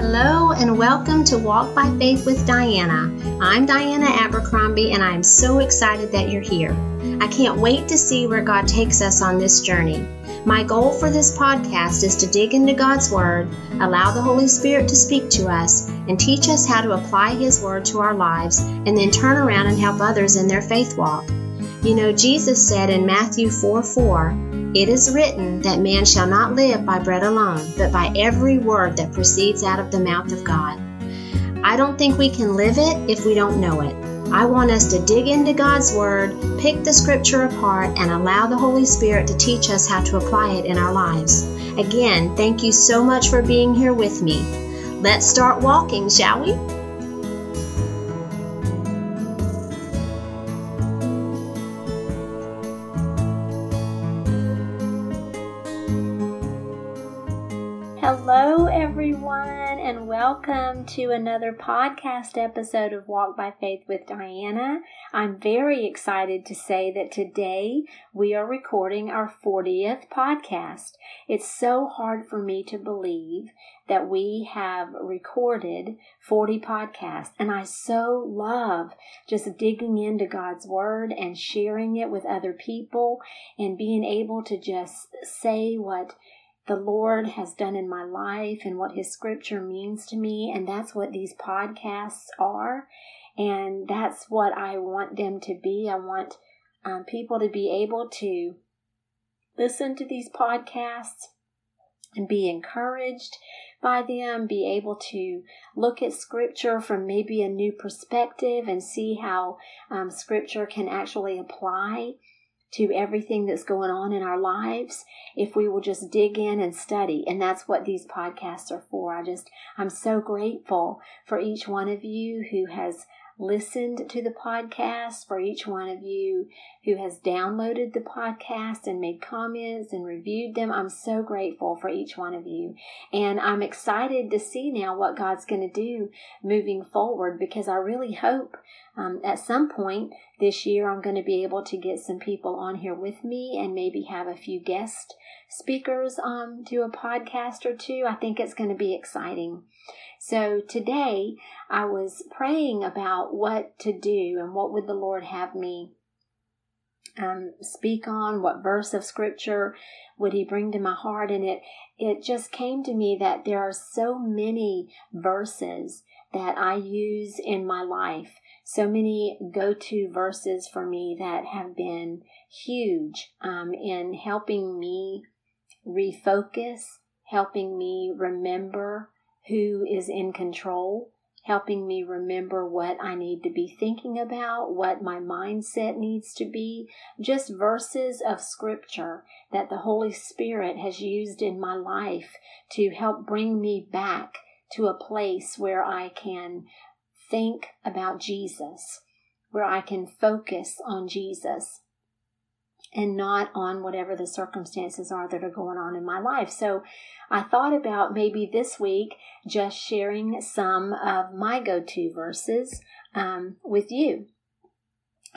Hello and welcome to Walk by Faith with Diana. I'm Diana Abercrombie and I'm so excited that you're here. I can't wait to see where God takes us on this journey. My goal for this podcast is to dig into God's Word, allow the Holy Spirit to speak to us, and teach us how to apply His Word to our lives, and then turn around and help others in their faith walk. You know, Jesus said in Matthew 4 4, It is written that man shall not live by bread alone, but by every word that proceeds out of the mouth of God. I don't think we can live it if we don't know it. I want us to dig into God's Word, pick the Scripture apart, and allow the Holy Spirit to teach us how to apply it in our lives. Again, thank you so much for being here with me. Let's start walking, shall we? Welcome to another podcast episode of Walk by Faith with Diana. I'm very excited to say that today we are recording our 40th podcast. It's so hard for me to believe that we have recorded 40 podcasts, and I so love just digging into God's Word and sharing it with other people and being able to just say what the Lord has done in my life and what His scripture means to me. And that's what these podcasts are. And that's what I want them to be. I want um, people to be able to listen to these podcasts and be encouraged by them, be able to look at scripture from maybe a new perspective and see how um, scripture can actually apply to everything that's going on in our lives if we will just dig in and study. And that's what these podcasts are for. I just, I'm so grateful for each one of you who has listened to the podcast, for each one of you who has downloaded the podcast and made comments and reviewed them. I'm so grateful for each one of you. And I'm excited to see now what God's going to do moving forward because I really hope um, at some point this year I'm going to be able to get some people on here with me and maybe have a few guest speakers um, do a podcast or two. I think it's going to be exciting. So today I was praying about what to do and what would the Lord have me um, speak on, what verse of scripture would he bring to my heart, and it it just came to me that there are so many verses that I use in my life, so many go to verses for me that have been huge um, in helping me refocus, helping me remember who is in control, helping me remember what I need to be thinking about, what my mindset needs to be, just verses of scripture that the Holy Spirit has used in my life to help bring me back to a place where I can think about Jesus, where I can focus on Jesus and not on whatever the circumstances are that are going on in my life. So I thought about maybe this week just sharing some of my go to verses um, with you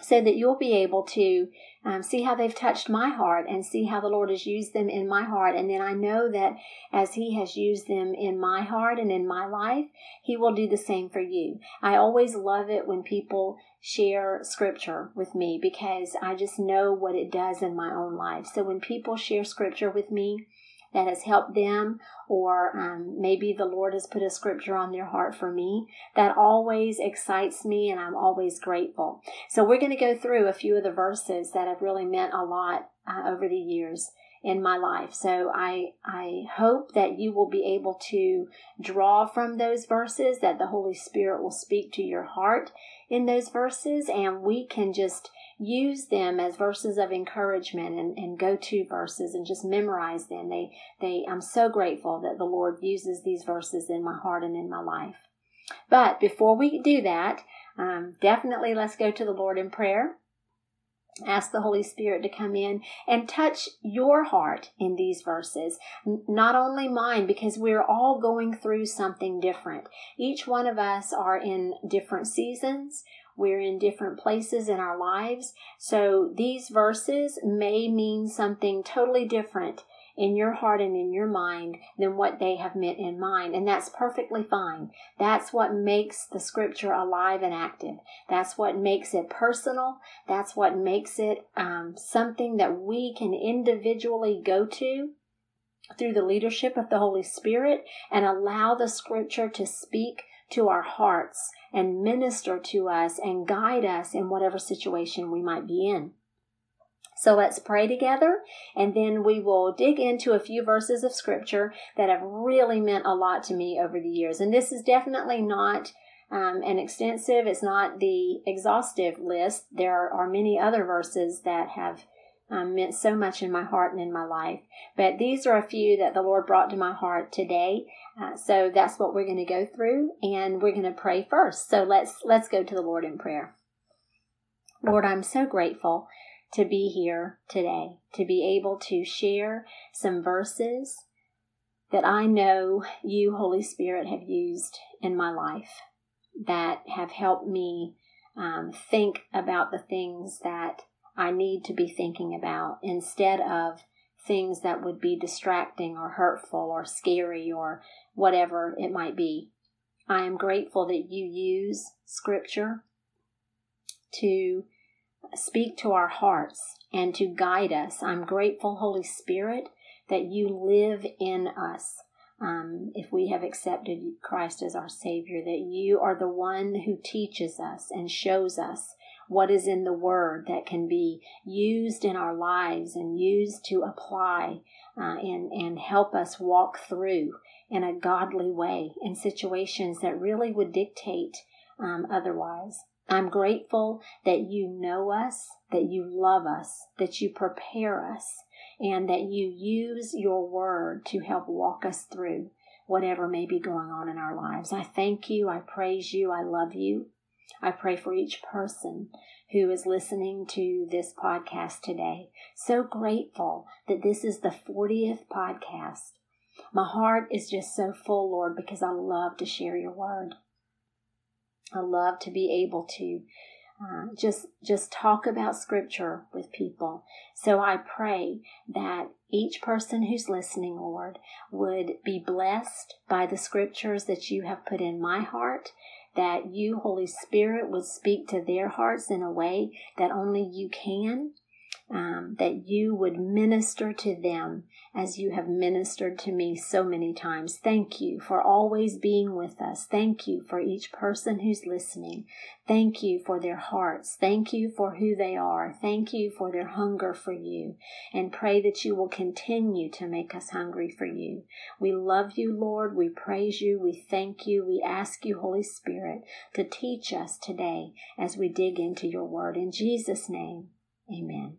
so that you'll be able to um, see how they've touched my heart and see how the Lord has used them in my heart. And then I know that as He has used them in my heart and in my life, He will do the same for you. I always love it when people share scripture with me because I just know what it does in my own life. So when people share scripture with me, that has helped them, or um, maybe the Lord has put a scripture on their heart for me. That always excites me, and I'm always grateful. So, we're going to go through a few of the verses that have really meant a lot uh, over the years in my life. So I I hope that you will be able to draw from those verses that the Holy Spirit will speak to your heart in those verses and we can just use them as verses of encouragement and, and go-to verses and just memorize them. They they I'm so grateful that the Lord uses these verses in my heart and in my life. But before we do that, um, definitely let's go to the Lord in prayer. Ask the Holy Spirit to come in and touch your heart in these verses. Not only mine, because we're all going through something different. Each one of us are in different seasons. We're in different places in our lives. So these verses may mean something totally different in your heart and in your mind than what they have meant in mine. And that's perfectly fine. That's what makes the scripture alive and active. That's what makes it personal. That's what makes it um, something that we can individually go to through the leadership of the Holy Spirit and allow the scripture to speak to our hearts and minister to us and guide us in whatever situation we might be in. So let's pray together and then we will dig into a few verses of scripture that have really meant a lot to me over the years. And this is definitely not um, an extensive, it's not the exhaustive list. There are many other verses that have um, meant so much in my heart and in my life. But these are a few that the Lord brought to my heart today. Uh, so that's what we're going to go through, and we're going to pray first. So let's let's go to the Lord in prayer. Lord, I'm so grateful to be here today, to be able to share some verses that I know you, Holy Spirit, have used in my life that have helped me um, think about the things that I need to be thinking about instead of things that would be distracting or hurtful or scary or whatever it might be. I am grateful that you use Scripture to speak to our hearts and to guide us. I'm grateful, Holy Spirit, that you live in us. Um, if we have accepted Christ as our Savior, that you are the one who teaches us and shows us what is in the Word that can be used in our lives and used to apply uh, and, and help us walk through in a godly way in situations that really would dictate um, otherwise. I'm grateful that you know us, that you love us, that you prepare us, and that you use your word to help walk us through whatever may be going on in our lives. I thank you, I praise you, I love you. I pray for each person who is listening to this podcast today. So grateful that this is the 40th podcast. My heart is just so full, Lord, because I love to share your word. I love to be able to uh, just just talk about scripture with people. So I pray that each person who's listening, Lord, would be blessed by the scriptures that you have put in my heart that you, Holy Spirit, would speak to their hearts in a way that only you can, um, that you would minister to them as you have ministered to me so many times. Thank you for always being with us. Thank you for each person who's listening. Thank you for their hearts. Thank you for who they are. Thank you for their hunger for you. And pray that you will continue to make us hungry for you. We love you, Lord. We praise you. We thank you. We ask you, Holy Spirit, to teach us today as we dig into your word. In Jesus' name, amen.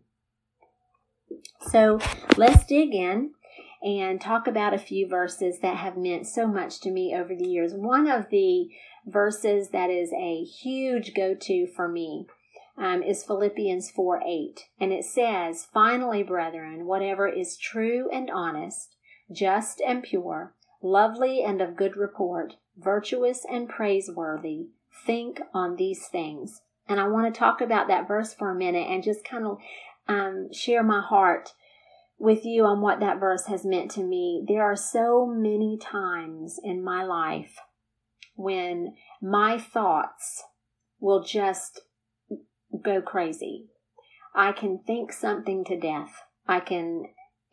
So let's dig in and talk about a few verses that have meant so much to me over the years. One of the verses that is a huge go to for me um, is Philippians 4 8. And it says, Finally, brethren, whatever is true and honest, just and pure, lovely and of good report, virtuous and praiseworthy, think on these things. And I want to talk about that verse for a minute and just kind of um, share my heart with you on what that verse has meant to me. There are so many times in my life when my thoughts will just go crazy. I can think something to death. I can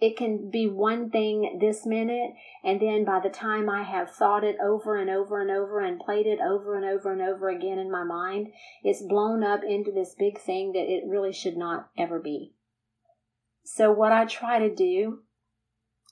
it can be one thing this minute, and then by the time I have thought it over and over and over and played it over and over and over again in my mind, it's blown up into this big thing that it really should not ever be. So, what I try to do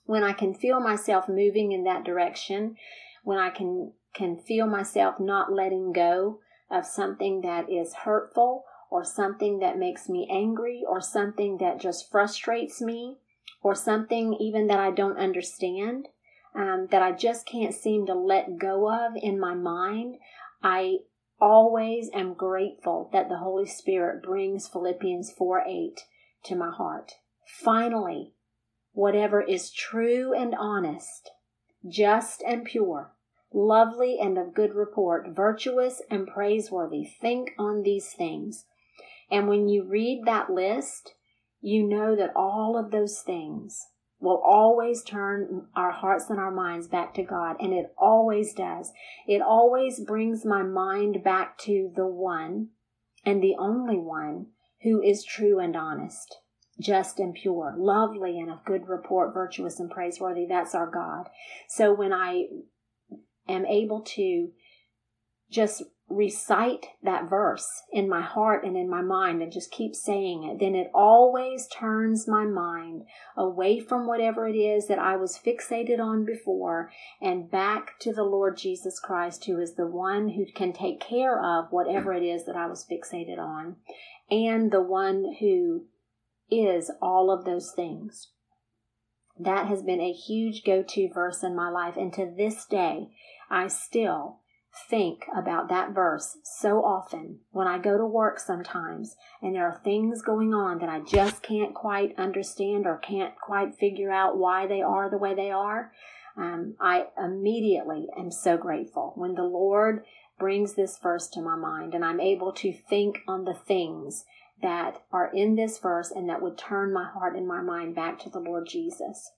when I can feel myself moving in that direction, when I can, can feel myself not letting go of something that is hurtful or something that makes me angry or something that just frustrates me or something even that I don't understand, um, that I just can't seem to let go of in my mind, I always am grateful that the Holy Spirit brings Philippians 4 8 to my heart. Finally, whatever is true and honest, just and pure, lovely and of good report, virtuous and praiseworthy, think on these things. And when you read that list, you know that all of those things will always turn our hearts and our minds back to God, and it always does. It always brings my mind back to the one and the only one who is true and honest, just and pure, lovely and of good report, virtuous and praiseworthy. That's our God. So when I am able to just recite that verse in my heart and in my mind and just keep saying it, then it always turns my mind away from whatever it is that I was fixated on before and back to the Lord Jesus Christ, who is the one who can take care of whatever it is that I was fixated on, and the one who is all of those things. That has been a huge go to verse in my life, and to this day, I still think about that verse so often when I go to work sometimes and there are things going on that I just can't quite understand or can't quite figure out why they are the way they are. Um, I immediately am so grateful when the Lord brings this verse to my mind and I'm able to think on the things that are in this verse and that would turn my heart and my mind back to the Lord Jesus.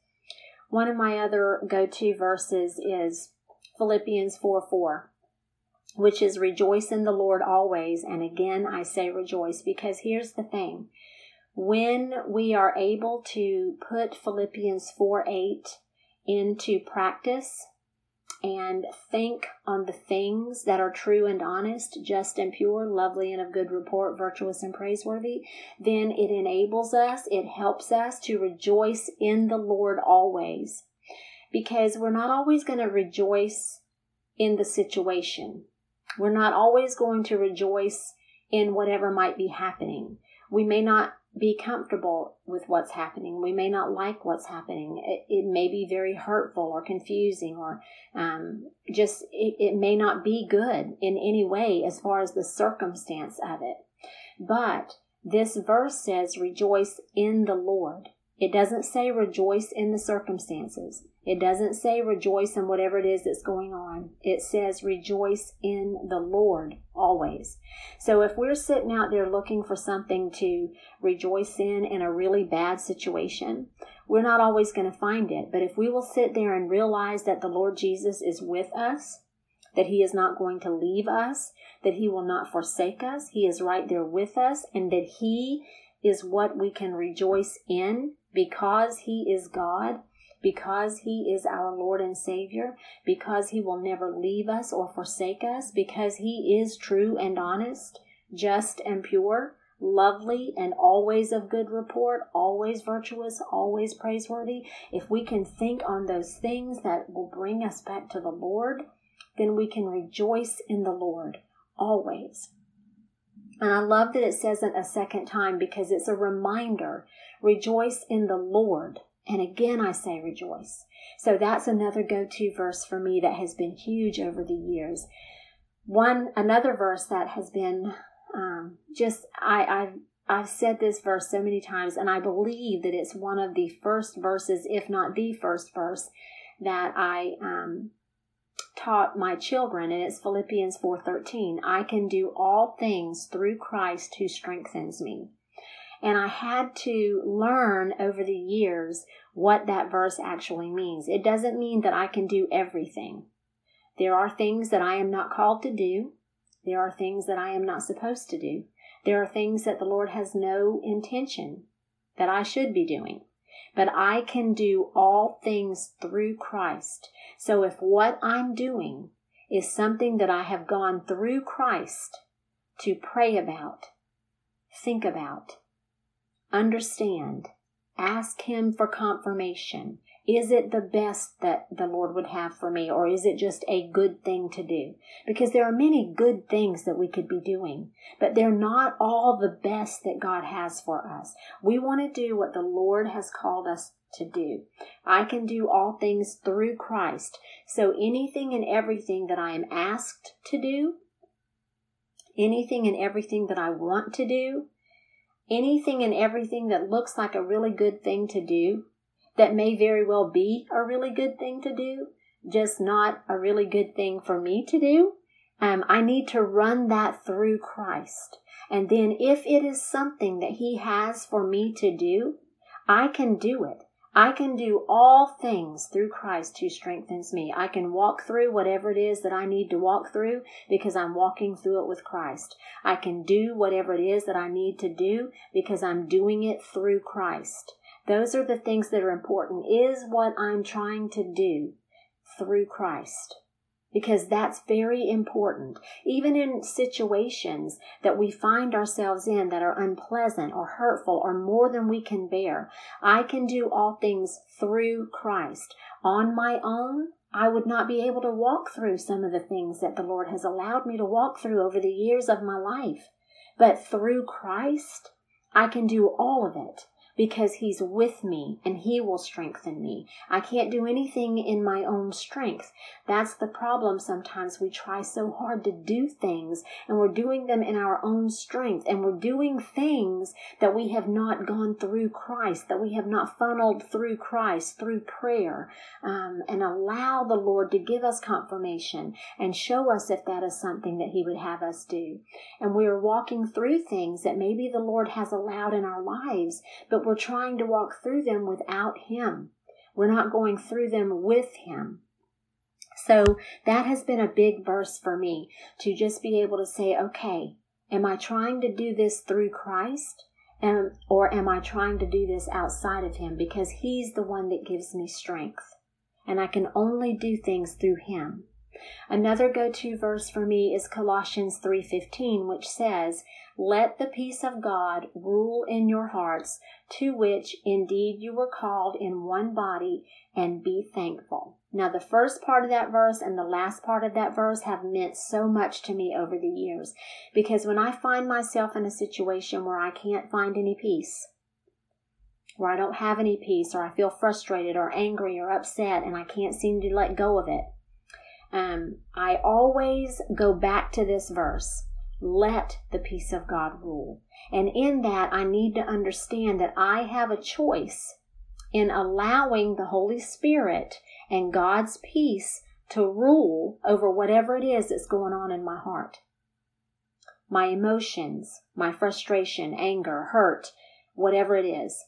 One of my other go to verses is Philippians 4 4 which is rejoice in the Lord always. And again, I say rejoice because here's the thing. When we are able to put Philippians 4 8 into practice and think on the things that are true and honest, just and pure, lovely and of good report, virtuous and praiseworthy, then it enables us, it helps us to rejoice in the Lord always. Because we're not always going to rejoice in the situation. We're not always going to rejoice in whatever might be happening. We may not be comfortable with what's happening. We may not like what's happening. It, it may be very hurtful or confusing or um, just it, it may not be good in any way as far as the circumstance of it. But this verse says, rejoice in the Lord. It doesn't say rejoice in the circumstances. It doesn't say rejoice in whatever it is that's going on. It says rejoice in the Lord always. So if we're sitting out there looking for something to rejoice in in a really bad situation, we're not always going to find it. But if we will sit there and realize that the Lord Jesus is with us, that he is not going to leave us, that he will not forsake us, he is right there with us, and that he is what we can rejoice in because he is God because He is our Lord and Savior, because He will never leave us or forsake us, because He is true and honest, just and pure, lovely and always of good report, always virtuous, always praiseworthy, if we can think on those things that will bring us back to the Lord, then we can rejoice in the Lord always. And I love that it says it a second time because it's a reminder. Rejoice in the Lord and again, I say rejoice. So that's another go to verse for me that has been huge over the years. One, another verse that has been um, just, I, I've, I've said this verse so many times, and I believe that it's one of the first verses, if not the first verse, that I um, taught my children, and it's Philippians 4:13. I can do all things through Christ who strengthens me. And I had to learn over the years what that verse actually means. It doesn't mean that I can do everything. There are things that I am not called to do. There are things that I am not supposed to do. There are things that the Lord has no intention that I should be doing. But I can do all things through Christ. So if what I'm doing is something that I have gone through Christ to pray about, think about, understand, ask Him for confirmation. Is it the best that the Lord would have for me, or is it just a good thing to do? Because there are many good things that we could be doing, but they're not all the best that God has for us. We want to do what the Lord has called us to do. I can do all things through Christ. So anything and everything that I am asked to do, anything and everything that I want to do, anything and everything that looks like a really good thing to do, that may very well be a really good thing to do, just not a really good thing for me to do. Um, I need to run that through Christ. And then if it is something that He has for me to do, I can do it. I can do all things through Christ who strengthens me. I can walk through whatever it is that I need to walk through because I'm walking through it with Christ. I can do whatever it is that I need to do because I'm doing it through Christ. Those are the things that are important. Is what I'm trying to do through Christ because that's very important. Even in situations that we find ourselves in that are unpleasant or hurtful or more than we can bear, I can do all things through Christ. On my own, I would not be able to walk through some of the things that the Lord has allowed me to walk through over the years of my life. But through Christ, I can do all of it because He's with me and He will strengthen me. I can't do anything in my own strength. That's the problem. Sometimes we try so hard to do things and we're doing them in our own strength and we're doing things that we have not gone through Christ, that we have not funneled through Christ, through prayer, um, and allow the Lord to give us confirmation and show us if that is something that He would have us do. And we are walking through things that maybe the Lord has allowed in our lives, but but we're trying to walk through them without Him. We're not going through them with Him. So that has been a big verse for me to just be able to say, okay, am I trying to do this through Christ? And, or am I trying to do this outside of Him? Because He's the one that gives me strength. And I can only do things through Him. Another go-to verse for me is Colossians 3:15 which says, "Let the peace of God rule in your hearts, to which indeed you were called in one body, and be thankful." Now the first part of that verse and the last part of that verse have meant so much to me over the years because when I find myself in a situation where I can't find any peace, where I don't have any peace, or I feel frustrated or angry or upset and I can't seem to let go of it, um, I always go back to this verse let the peace of God rule. And in that, I need to understand that I have a choice in allowing the Holy Spirit and God's peace to rule over whatever it is that's going on in my heart. My emotions, my frustration, anger, hurt, whatever it is.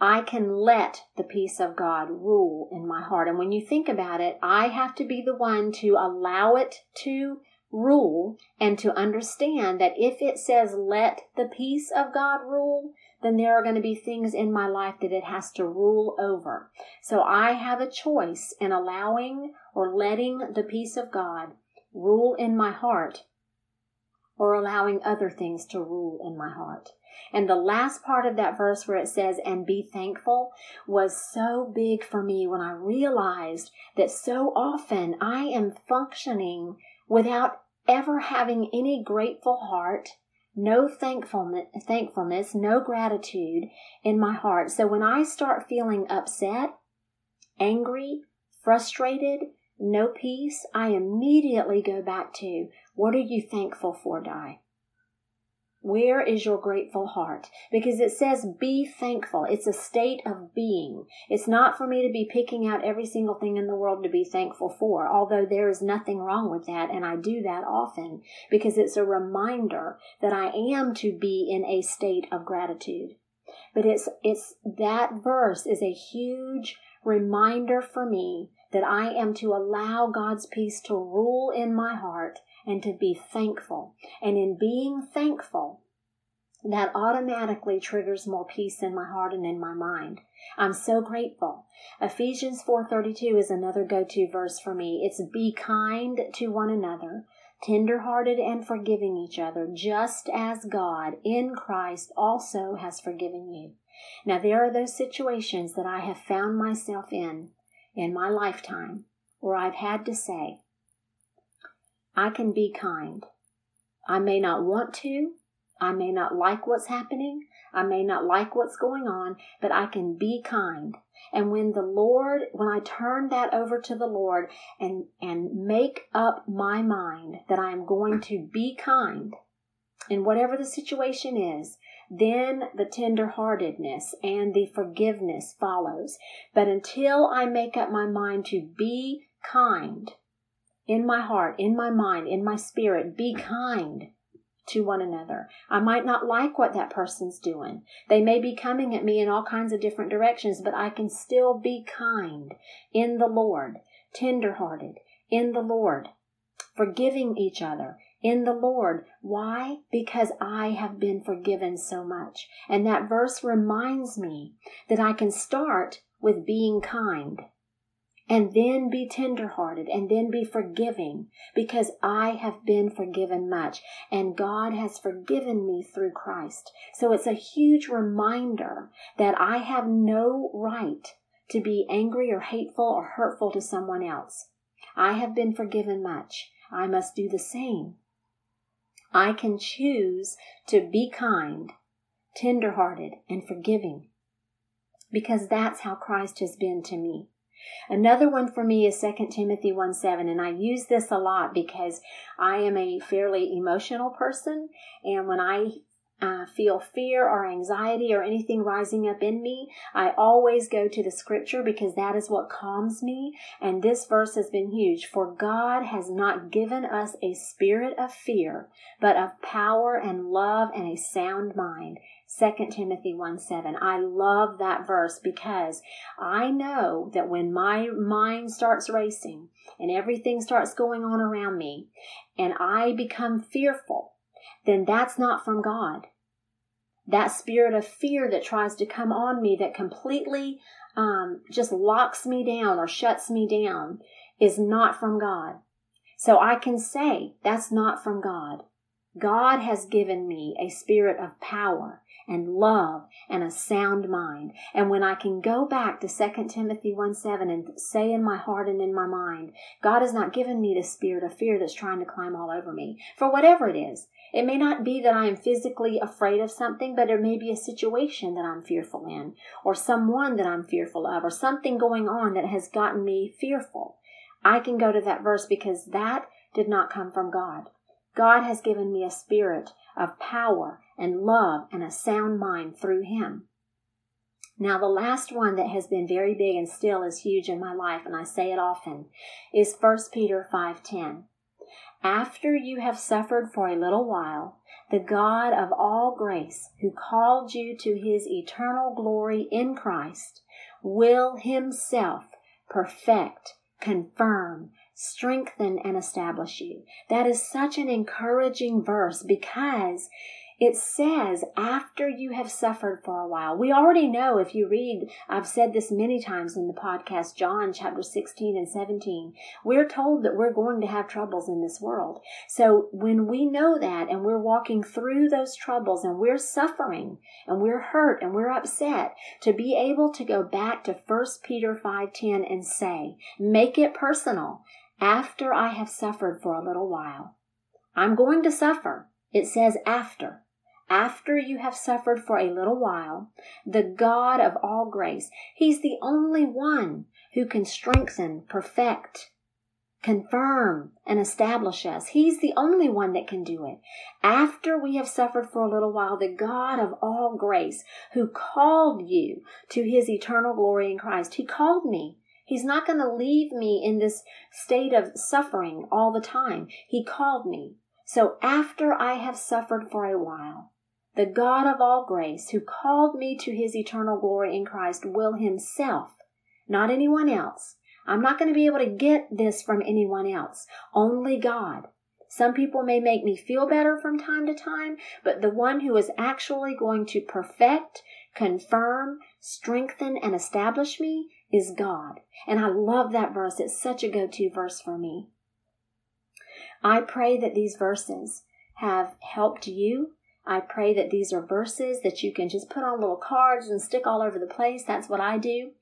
I can let the peace of God rule in my heart. And when you think about it, I have to be the one to allow it to rule and to understand that if it says let the peace of God rule, then there are going to be things in my life that it has to rule over. So I have a choice in allowing or letting the peace of God rule in my heart or allowing other things to rule in my heart. And the last part of that verse where it says, and be thankful, was so big for me when I realized that so often I am functioning without ever having any grateful heart, no thankfulness, thankfulness, no gratitude in my heart. So when I start feeling upset, angry, frustrated, no peace, I immediately go back to, what are you thankful for, Di? Where is your grateful heart? Because it says be thankful. It's a state of being. It's not for me to be picking out every single thing in the world to be thankful for, although there is nothing wrong with that, and I do that often because it's a reminder that I am to be in a state of gratitude. But it's, it's, that verse is a huge reminder for me that I am to allow God's peace to rule in my heart and to be thankful. And in being thankful, that automatically triggers more peace in my heart and in my mind. I'm so grateful. Ephesians 4:32 is another go-to verse for me. It's be kind to one another, tender-hearted and forgiving each other, just as God in Christ also has forgiven you. Now there are those situations that I have found myself in in my lifetime where I've had to say, I can be kind. I may not want to. I may not like what's happening. I may not like what's going on, but I can be kind. And when the Lord, when I turn that over to the Lord and, and make up my mind that I am going to be kind in whatever the situation is, then the tenderheartedness and the forgiveness follows. But until I make up my mind to be kind, in my heart, in my mind, in my spirit, be kind to one another. I might not like what that person's doing. They may be coming at me in all kinds of different directions, but I can still be kind in the Lord, tenderhearted in the Lord, forgiving each other in the Lord. Why? Because I have been forgiven so much. And that verse reminds me that I can start with being kind and then be tenderhearted and then be forgiving because I have been forgiven much and God has forgiven me through Christ. So it's a huge reminder that I have no right to be angry or hateful or hurtful to someone else. I have been forgiven much. I must do the same. I can choose to be kind, tenderhearted, and forgiving because that's how Christ has been to me. Another one for me is 2 Timothy 1 7, and I use this a lot because I am a fairly emotional person, and when I uh, feel fear or anxiety or anything rising up in me, I always go to the scripture because that is what calms me. And this verse has been huge. For God has not given us a spirit of fear, but of power and love and a sound mind. 2 Timothy 1 7. I love that verse because I know that when my mind starts racing and everything starts going on around me and I become fearful, then that's not from God. That spirit of fear that tries to come on me that completely um, just locks me down or shuts me down is not from God. So I can say that's not from God. God has given me a spirit of power and love and a sound mind. And when I can go back to 2 Timothy 1 7 and say in my heart and in my mind, God has not given me the spirit of fear that's trying to climb all over me, for whatever it is. It may not be that I am physically afraid of something, but there may be a situation that I'm fearful in, or someone that I'm fearful of, or something going on that has gotten me fearful. I can go to that verse because that did not come from God. God has given me a spirit of power and love and a sound mind through Him. Now, the last one that has been very big and still is huge in my life, and I say it often, is 1 Peter 5.10. After you have suffered for a little while, the God of all grace, who called you to his eternal glory in Christ, will himself perfect, confirm, strengthen and establish you. That is such an encouraging verse because it says after you have suffered for a while. We already know if you read, I've said this many times in the podcast, John chapter 16 and 17, we're told that we're going to have troubles in this world. So when we know that and we're walking through those troubles and we're suffering and we're hurt and we're upset, to be able to go back to 1 Peter 5:10 and say, make it personal after I have suffered for a little while. I'm going to suffer. It says after. After you have suffered for a little while, the God of all grace, He's the only one who can strengthen, perfect, confirm, and establish us. He's the only one that can do it. After we have suffered for a little while, the God of all grace, who called you to His eternal glory in Christ, He called me. He's not going to leave me in this state of suffering all the time. He called me. So after I have suffered for a while, the God of all grace, who called me to his eternal glory in Christ, will himself, not anyone else. I'm not going to be able to get this from anyone else, only God. Some people may make me feel better from time to time, but the one who is actually going to perfect, confirm, strengthen, and establish me is God. And I love that verse. It's such a go to verse for me. I pray that these verses have helped you. I pray that these are verses that you can just put on little cards and stick all over the place. That's what I do.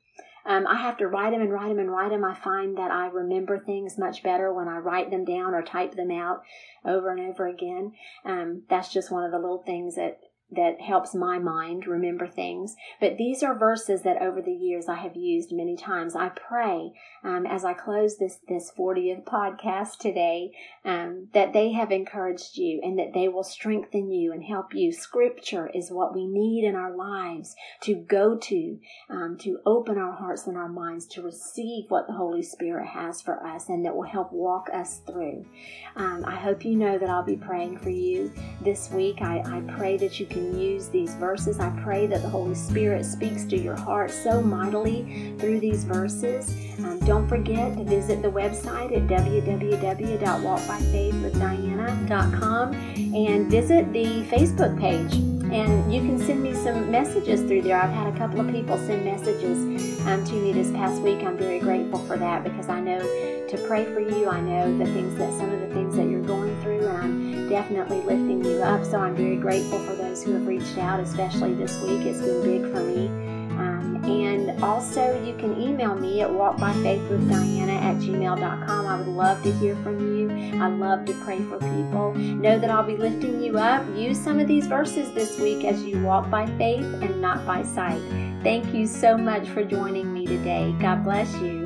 Um, I have to write them and write them and write them. I find that I remember things much better when I write them down or type them out over and over again. Um, that's just one of the little things that that helps my mind remember things. But these are verses that over the years I have used many times. I pray um, as I close this this 40th podcast today um, that they have encouraged you and that they will strengthen you and help you. Scripture is what we need in our lives to go to, um, to open our hearts and our minds to receive what the Holy Spirit has for us and that will help walk us through. Um, I hope you know that I'll be praying for you this week. I, I pray that you can use these verses. I pray that the Holy Spirit speaks to your heart so mightily through these verses. Um, don't forget to visit the website at www.walkbyfaithwithdiana.com and visit the Facebook page. And you can send me some messages through there. I've had a couple of people send messages um, to me this past week. I'm very grateful for that because I know to pray for you. I know the things that some of the things that you're going definitely lifting you up. So I'm very grateful for those who have reached out, especially this week. It's been big for me. Um, and also, you can email me at walkbyfaithwithdiana at gmail.com. I would love to hear from you. I love to pray for people. Know that I'll be lifting you up. Use some of these verses this week as you walk by faith and not by sight. Thank you so much for joining me today. God bless you.